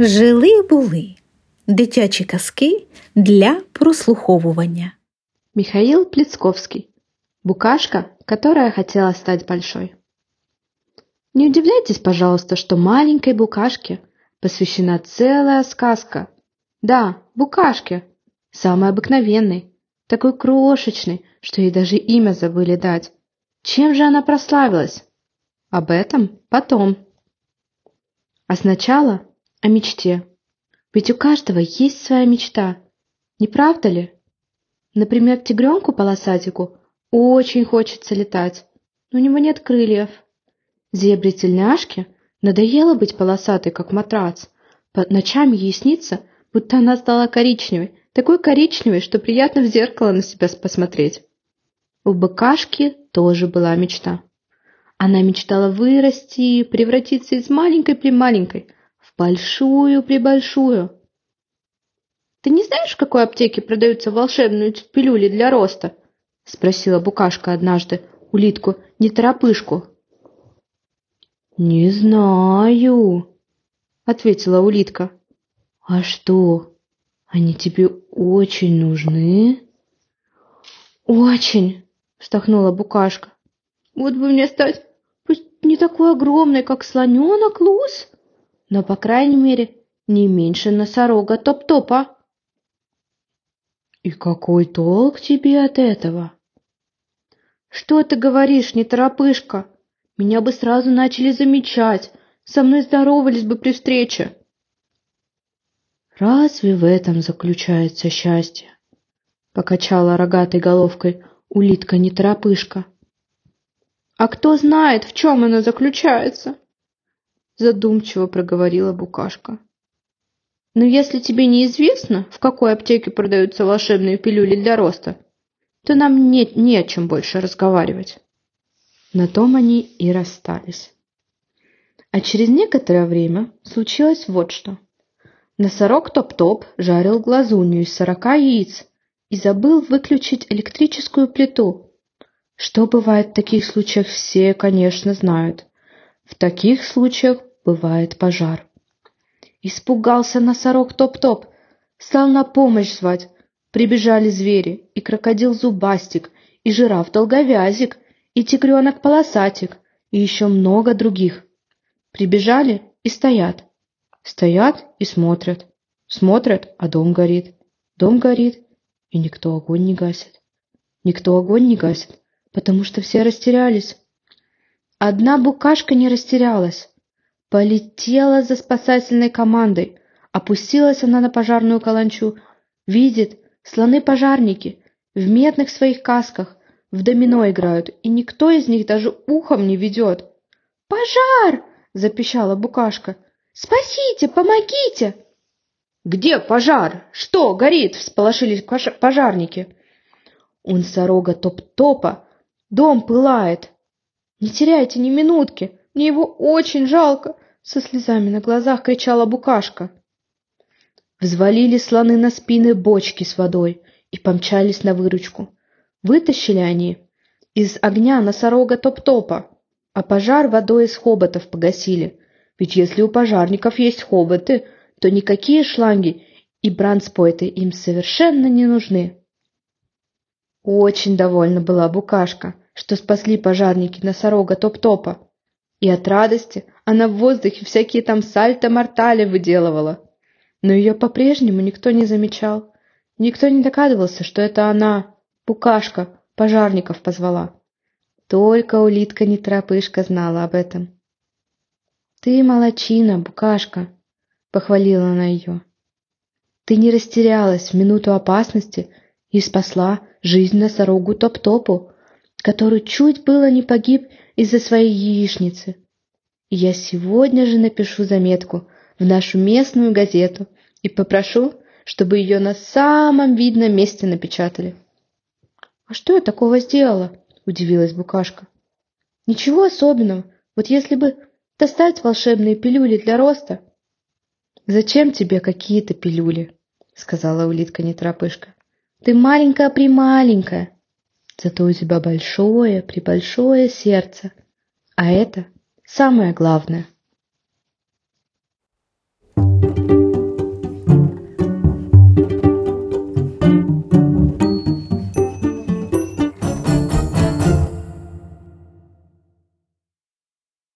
Жили були дитячі казки для прослуховування. Михаил Плецковский. Букашка, которая хотела стать большой. Не удивляйтесь, пожалуйста, что маленькой букашке посвящена целая сказка. Да, букашке, самой обыкновенной, такой крошечной, что ей даже имя забыли дать. Чем же она прославилась? Об этом потом. А сначала о мечте. Ведь у каждого есть своя мечта, не правда ли? Например, тигренку-полосатику очень хочется летать, но у него нет крыльев. Зебре-тельняшке надоело быть полосатой, как матрац. По ночам ей снится, будто она стала коричневой, такой коричневой, что приятно в зеркало на себя посмотреть. У быкашки тоже была мечта. Она мечтала вырасти превратиться из маленькой-прималенькой в большую-пребольшую. «Ты не знаешь, в какой аптеке продаются волшебные пилюли для роста?» — спросила букашка однажды улитку неторопышку. «Не знаю», — ответила улитка. «А что, они тебе очень нужны?» «Очень», — вздохнула букашка. «Вот бы мне стать, пусть не такой огромной, как слоненок Лус, но, по крайней мере, не меньше носорога Топ-Топа». «И какой толк тебе от этого?» «Что ты говоришь, неторопышка? Меня бы сразу начали замечать, со мной здоровались бы при встрече». «Разве в этом заключается счастье?» — покачала рогатой головкой улитка-неторопышка. «А кто знает, в чем оно заключается?» Задумчиво проговорила букашка. «Но если тебе неизвестно, в какой аптеке продаются волшебные пилюли для роста, то нам нет не о чем больше разговаривать». На том они и расстались. А через некоторое время случилось вот что. Носорог Топ-Топ жарил глазунью из сорока яиц и забыл выключить электрическую плиту. Что бывает в таких случаях, все, конечно, знают. В таких случаях бывает пожар. Испугался носорог Топ-Топ, стал на помощь звать. Прибежали звери, и крокодил Зубастик, и жираф Долговязик, и тигренок Полосатик, и еще много других. Прибежали и стоят. Стоят и смотрят. Смотрят, а дом горит. Дом горит, и никто огонь не гасит. Никто огонь не гасит, потому что все растерялись. Одна букашка не растерялась. Полетела за спасательной командой. Опустилась она на пожарную каланчу. Видит, слоны-пожарники в медных своих касках в домино играют, и никто из них даже ухом не ведет. «Пожар!» — запищала букашка. «Спасите! Помогите!» «Где пожар? Что горит?» — всполошились пожарники. «У носорога топ-топа дом пылает. Не теряйте ни минутки, мне его очень жалко!» — со слезами на глазах кричала букашка. Взвалили слоны на спины бочки с водой и помчались на выручку. Вытащили они из огня носорога топ-топа, а пожар водой из хоботов погасили. Ведь если у пожарников есть хоботы, то никакие шланги и бранспойты им совершенно не нужны. Очень довольна была Букашка, что спасли пожарники носорога Топ-Топа. И от радости она в воздухе всякие там сальто-мортали выделывала. Но ее по-прежнему никто не замечал. Никто не догадывался, что это она, Букашка, пожарников позвала. Только улитка-неторопышка знала об этом. «Ты молочина, Букашка!» — похвалила она ее. «Ты не растерялась в минуту опасности и спасла жизнь носорогу Топ-Топу, который чуть было не погиб из-за своей яичницы. Я сегодня же напишу заметку в нашу местную газету и попрошу, чтобы ее на самом видном месте напечатали». «А что я такого сделала?» — удивилась Букашка. «Ничего особенного. Вот если бы достать волшебные пилюли для роста. «Зачем тебе какие-то пилюли?» — сказала улитка-неторопышка. «Ты маленькая-прималенькая, зато у тебя большое-пребольшое сердце, а это самое главное».